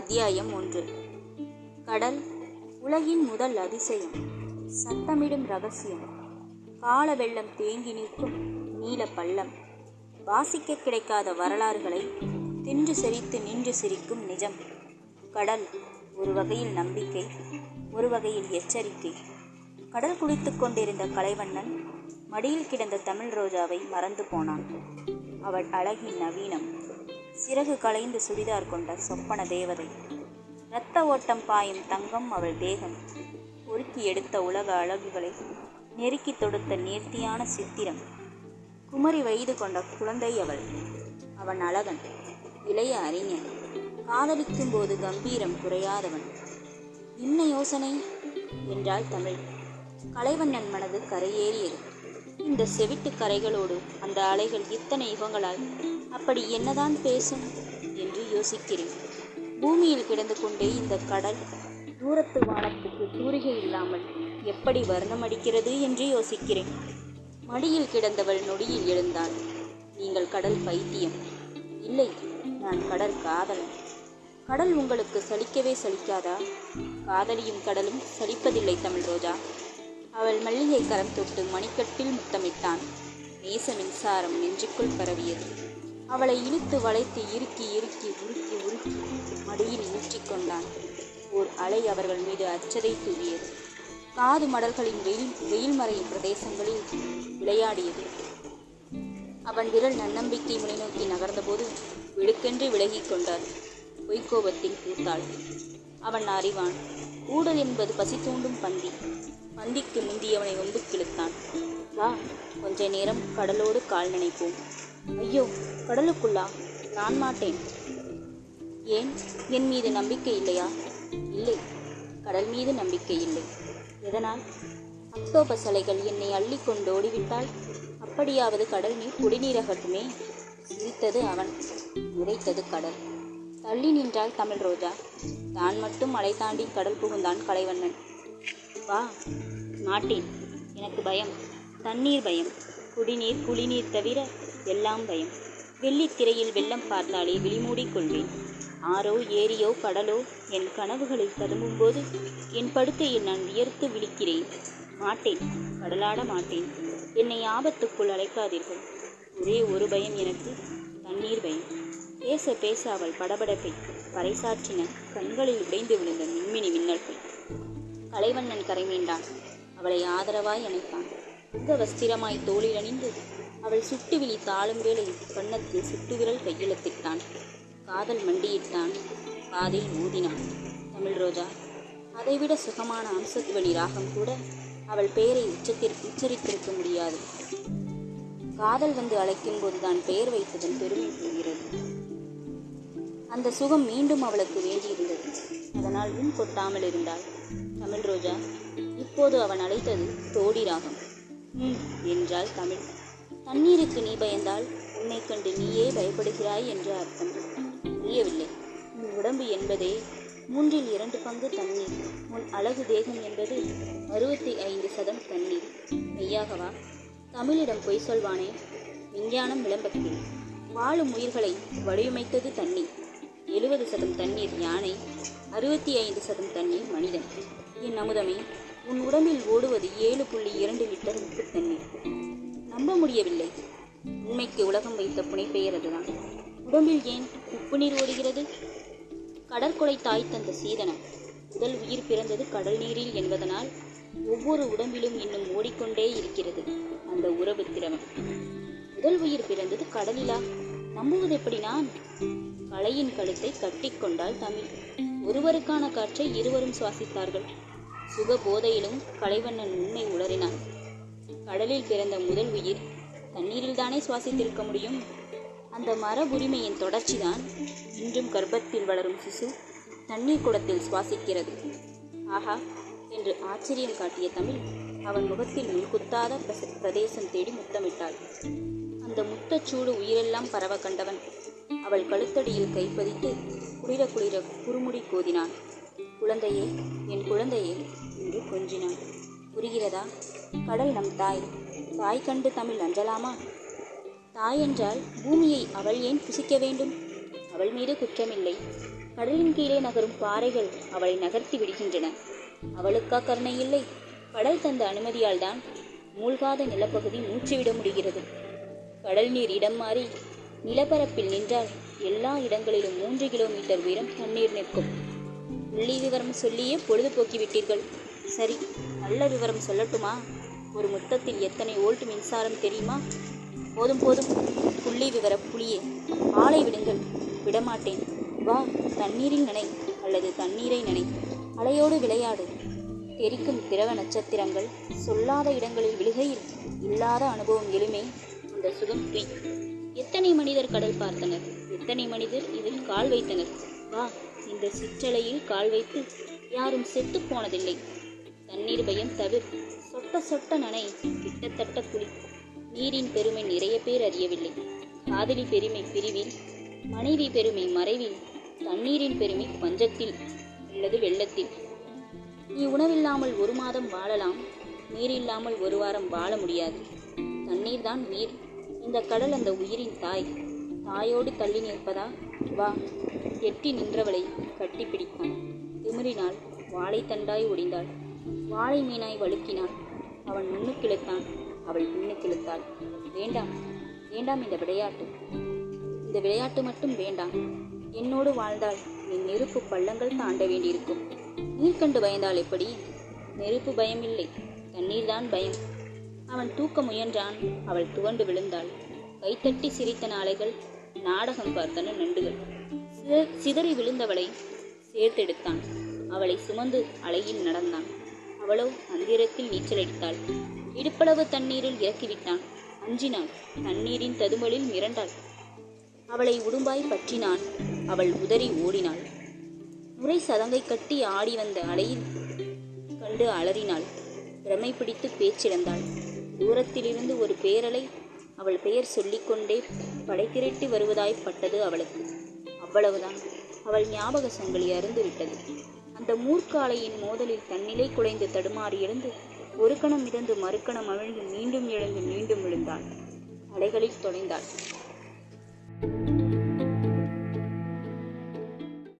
அத்தியாயம் ஒன்று. கடல் உலகின் முதல் அதிசயம் சத்தமிடும் ரகசியம். கால வெள்ளம் தேங்கி நிற்கும் நீல பள்ளம். வாசிக்க கிடைக்காத வரலாறுகளை தின்று செறித்து நின்று சிரிக்கும் நிஜம். கடல் ஒரு வகையில் நம்பிக்கை ஒரு வகையில் எச்சரிக்கை. கடல் குளித்துக் கொண்டிருந்த கலைவண்ணன் மடியில் கிடந்த தமிழ் ரோஜாவை மறந்து போனான். அவள் அழகின் நவீனம் சிறகு களைந்து சுடிதார் கொண்ட சொப்பன தேவதை. இரத்த ஓட்டம் பாயும் தங்கம் அவள் தேகம். பொறுக்கி எடுத்த உலக அழகுகளை நெருக்கி தொடுத்த நேர்த்தியான சித்திரம். குமரி வயது கொண்ட குழந்தை அவள். அவன் அழகன் இளைய அறிஞன். காதலிக்கும் போது கம்பீரம் குறையாதவன். என்ன யோசனை என்றாள் தமிழ். கலைவண்ணன் மனது கரையேறியது. இந்த செவிட்டு கரைகளோடு அந்த அலைகள் இத்தனை யுகங்களால் அப்படி என்னதான் பேசும் என்று யோசிக்கிறேன். பூமியில் கிடந்து கொண்டே இந்த கடல் தூரத்து வானத்துக்கு தூரிகை இல்லாமல் எப்படி வர்ணம் அடிக்கிறது என்று யோசிக்கிறேன். மடியில் கிடந்தவள் நொடியில் எழுந்தாள். நீங்கள் கடல் பைத்தியம். இல்லை நான் கடல் காதலன். கடல் உங்களுக்கு சலிக்கவே சலிக்காதா? காதலியும் கடலும் சலிப்பதில்லை தமிழ் ரோஜா. அவள் மல்லிகை கரம் தொட்டு மணிக்கட்டில் முத்தமிட்டான். நேச மின்சாரம் நெஞ்சுக்குள் பரவியது. அவளை இழுத்து வளைத்து இறுக்கி இறுக்கி உருக்கி உருக்கி மடியில் ஊற்றிக்கொண்டான் ஓர் அலை அவர்கள் மீது அச்சதை தூவியது. காது மடல்களின் வெயில் வெயில் மறையும் பிரதேசங்களில் விளையாடியது. அவன் விரல் நன்னம்பிக்கை முனைநோக்கி நகர்ந்தபோது விடுக்கென்று விலகிக் கொண்டார் பொய்க்கோபத்தில் பூத்தாள். அவன் அறிவான் ஊடல் என்பது பசி தூண்டும் பந்தி. பந்திக்கு முந்தியவனை ஒம்பு கிழித்தான். வா கொஞ்ச நேரம் கடலோடு கால் நினைப்போம். ஐயோ கடலுக்குள்ளா? நான் மாட்டேன். ஏன்? என் மீது நம்பிக்கை இல்லையா? இல்லை. கடல் மீது நம்பிக்கை இல்லை. எதனால்? அக்டோபஸ் அலைகள் என்னை அள்ளி கொண்டு ஓடிவிட்டால் அப்படியாவது கடல் நீர் குடிநீரகட்டுமே சிரித்தது அவன். நிறைத்தது கடல். தள்ளி நின்றாள் தமிழ் ரோஜா. தான் மட்டும் மலை தாண்டி கடல் புகுந்தான் கலைவண்ணன். வா மாட்டேன். எனக்கு பயம். தண்ணீர் பயம். குடிநீர் குளிநீர் தவிர எல்லாம் பயம். வெள்ளித்திரையில் வெள்ளம் பார்த்தாலே விழிமூடிக் கொள்வேன். ஆறோ ஏரியோ கடலோ என் கனவுகளில் ததும்பும்போது என் படுக்கையில் நான் வியர்த்து விழிக்கிறேன். மாட்டேன் கடலாட மாட்டேன். என்னை ஆபத்துக்குள் அழைக்காதீர்கள். ஒரே ஒரு பயம் எனக்கு தண்ணீர் பயம். பேச பேச அவள் படபடப்பை பறைசாற்றின கண்களில் உடைந்து விழுந்த மின்மினி மின்னல்கள் கலைவண்ணன் கரைமீண்டான் அவளை ஆதரவாய் அணைத்தான். உங்க வஸ்திரமாய் தோளில் அணிந்து அவள் சுட்டு விழி தாளும் வேளை கன்னத்தில் சுட்டு விரல் கையெழுத்திட்டான். காதல் மண்டியிட்டான். காதில் ஊதினான் தமிழ் ரோஜா அதைவிட சுகமான அம்சத்வனி ராகம் கூட அவள் பெயரை உச்சத்திற்கு உச்சரித்திருக்க முடியாது. காதல் வந்து அழைக்கும் போதுதான் பெயர் வைத்ததன் பெருமை புரிகிறது அந்த சுகம் மீண்டும் அவளுக்கு வேண்டியிருந்தது. அதனால் உன் கொட்டாமல் இருந்தாள். தமிழ் ரோஜா இப்போது அவன் அழைத்தது தோடி ராகம். என்றாள் தமிழ். தண்ணீருக்கு நீ பயந்தால் உன்னை கண்டு நீயே பயப்படுகிறாய் என்று அர்த்தம். புரியவில்லை. உன் உடம்பு என்பதே மூன்றில் இரண்டு பங்கு தண்ணீர். உன் அழகு தேகம் என்பது அறுபத்தி ஐந்து சதம் தண்ணீர். மெய்யாகவா? தமிழிடம் பொய் சொல்வானே விஞ்ஞானம் விளம்பத்தில். வாழும் உயிர்களை வடிவமைத்தது தண்ணீர். எழுபது சதம் தண்ணீர் யானை அறுபத்தி ஐந்து சதம் தண்ணீர் மனிதன். என் அமுதமே உன் உடம்பில் ஓடுவது ஏழு புள்ளி இரண்டு லிட்டர் உப்பு தண்ணீர். நம்ப முடியவில்லை. உண்மைக்கு உலகம் வைத்த புனைப்பெயர் அதுதான். உடம்பில் ஏன் உப்பு நீர் ஓடுகிறது? கடற்கொலை தாய் தந்த சீதனம் முதல் உயிர் பிறந்தது கடல் நீரில் என்பதனால் ஒவ்வொரு உடம்பிலும் இன்னும் ஓடிக்கொண்டே இருக்கிறது அந்த உறவு திரவம். முதல் உயிர் பிறந்தது கடலிலா? நம்புவது எப்படி நான்? கலையின் கழுத்தை கட்டிக்கொண்டால் தமிழ். ஒருவருக்கான காற்றை இருவரும் சுவாசித்தார்கள். சுக போதையிலும் கலைவண்ணன் உண்மை உளறினான். கடலில் பிறந்த முதல் உயிர் தண்ணீரில்தானே சுவாசித்திருக்க முடியும்? அந்த மரபுரிமையின் தொடர்ச்சிதான். இன்றும் கர்ப்பத்தில் வளரும் சிசு தண்ணீர் குடத்தில் சுவாசிக்கிறது. ஆஹா என்று ஆச்சரியம் காட்டிய தமிழ் அவன் முகத்தில் முன்குத்தாத பிரதேசம் தேடி முத்தமிட்டாள். அந்த முத்தச்சூடு உயிரெல்லாம் பரவ கண்டவன். அவள் கழுத்தடியில் கைப்பதித்து குளிர குளிர குறுமுடி கோதினான். குழந்தையே என் குழந்தையே என்று கொஞ்சினான் புரிகிறதா? கடல் நம் தாய். தாய் கண்டு தமிழ் அஞ்சலாமா? தாய் என்றால் பூமியை அவள் ஏன் புசிக்க வேண்டும்? அவள் மீது குற்றமில்லை. கடலின் கீழே நகரும் பாறைகள் அவளை நகர்த்தி விடுகின்றன. அவளுக்கா கருணை இல்லை? கடல் தந்த அனுமதியால் தான் மூழ்காத நிலப்பகுதி மூச்சுவிட முடிகிறது. கடல் நீர் இடம் மாறி நிலப்பரப்பில் நின்றால் எல்லா இடங்களிலும் மூன்று கிலோமீட்டர் உயரம் தண்ணீர் நிற்கும். புள்ளி விவரம் சொல்லியே பொழுதுபோக்கிவிட்டீர்கள். சரி நல்ல விவரம் சொல்லட்டுமா? ஒரு முத்தத்தில் எத்தனை ஓல்ட் மின்சாரம் தெரியுமா? போதும் போதும். புள்ளி விவர புளியே ஆளை விடுங்கள். விடமாட்டேன். வா தண்ணீரில் நனை அல்லது தண்ணீரை நனை. அலையோடு விளையாடு. தெரிக்கும் திரவ நட்சத்திரங்கள் சொல்லாத இடங்களில் விழுகையில் இல்லாத அனுபவம் எழுமே அந்த சுகம் துய் எத்தனை மனிதர் கடல் பார்த்தனர்? எத்தனை மனிதர் இதில் கால் வைத்தனர்? வா இந்த சிற்றலையில் கால் வைத்து. யாரும் செத்து போனதில்லை. தண்ணீர் பயம் தவிர சொட்ட சொட்ட நனை கிட்டத்தட்ட குளி நீரின் பெருமை நிறைய பேர் அறியவில்லை. காதலி பெருமை பிரிவில் மனைவி பெருமை மறைவில் தண்ணீரின் பெருமை பஞ்சத்தில் அல்லது வெள்ளத்தில். நீ உணவில்லாமல் ஒரு மாதம் வாழலாம் நீர் இல்லாமல் ஒரு வாரம் வாழ முடியாது. தண்ணீர் தான் உயிர் இந்த கடல் அந்த உயிரின் தாய். தாயோடு தள்ளி நிற்பதா? வா. எட்டி நின்றவளை கட்டி பிடித்தான் திமிரினாள் வாழைத்தண்டாய் ஒடிந்தாள். வாழை மீனாய் வழுக்கினான். அவன் முன்னுக்கிழுத்தான் அவள் பின்னுக்கிழுத்தாள் வேண்டாம் வேண்டாம் இந்த விளையாட்டு. இந்த விளையாட்டு மட்டும் வேண்டாம். என்னோடு வாழ்ந்தால் நீ நெருப்பு பள்ளங்கள் தாண்ட வேண்டியிருக்கும். நீர் கண்டு பயந்தால் எப்படி? நெருப்பு பயம் இல்லை தண்ணீர்தான் பயம். அவன் தூக்க முயன்றான். அவள் துவண்டு விழுந்தாள். கைத்தட்டி சிரித்த நாளைகள் நாடகம் பார்த்தன நண்டுகள். சித- சிதறி விழுந்தவளை சேர்த்தெடுத்தான். அவளை சுமந்து அலையில் நடந்தான். அவளோ நீச்சல் நீச்சலடித்தாள்? இடுப்பளவு தண்ணீரில் இறக்கிவிட்டான். அஞ்சினாள். தண்ணீரின் ததுமலில் மிரண்டாள். அவளை உடும்பாய் பற்றினான். அவள் உதறி ஓடினாள். முறை சதங்கை கட்டி ஆடி வந்த அலையில் கண்டு அலறினாள். பிரமை பிடித்து பேச்சிழந்தாள். தூரத்திலிருந்து ஒரு பேரலை அவள் பெயர் சொல்லிக்கொண்டே படை திரட்டி வருவதாய் பட்டது அவளுக்கு. அவ்வளவுதான். அவள் ஞாபக சங்கிலி அருந்து விட்டது அந்த மூர்க்காலையின் மோதலில் தன்னிலை குலைந்து தடுமாறி எழுந்து ஒரு கணம் மிதந்து மறுக்கணம் அவிழ்ந்து மீண்டும் எழுந்து மீண்டும் விழுந்தாள். அலைகளில் தொலைந்தாள்.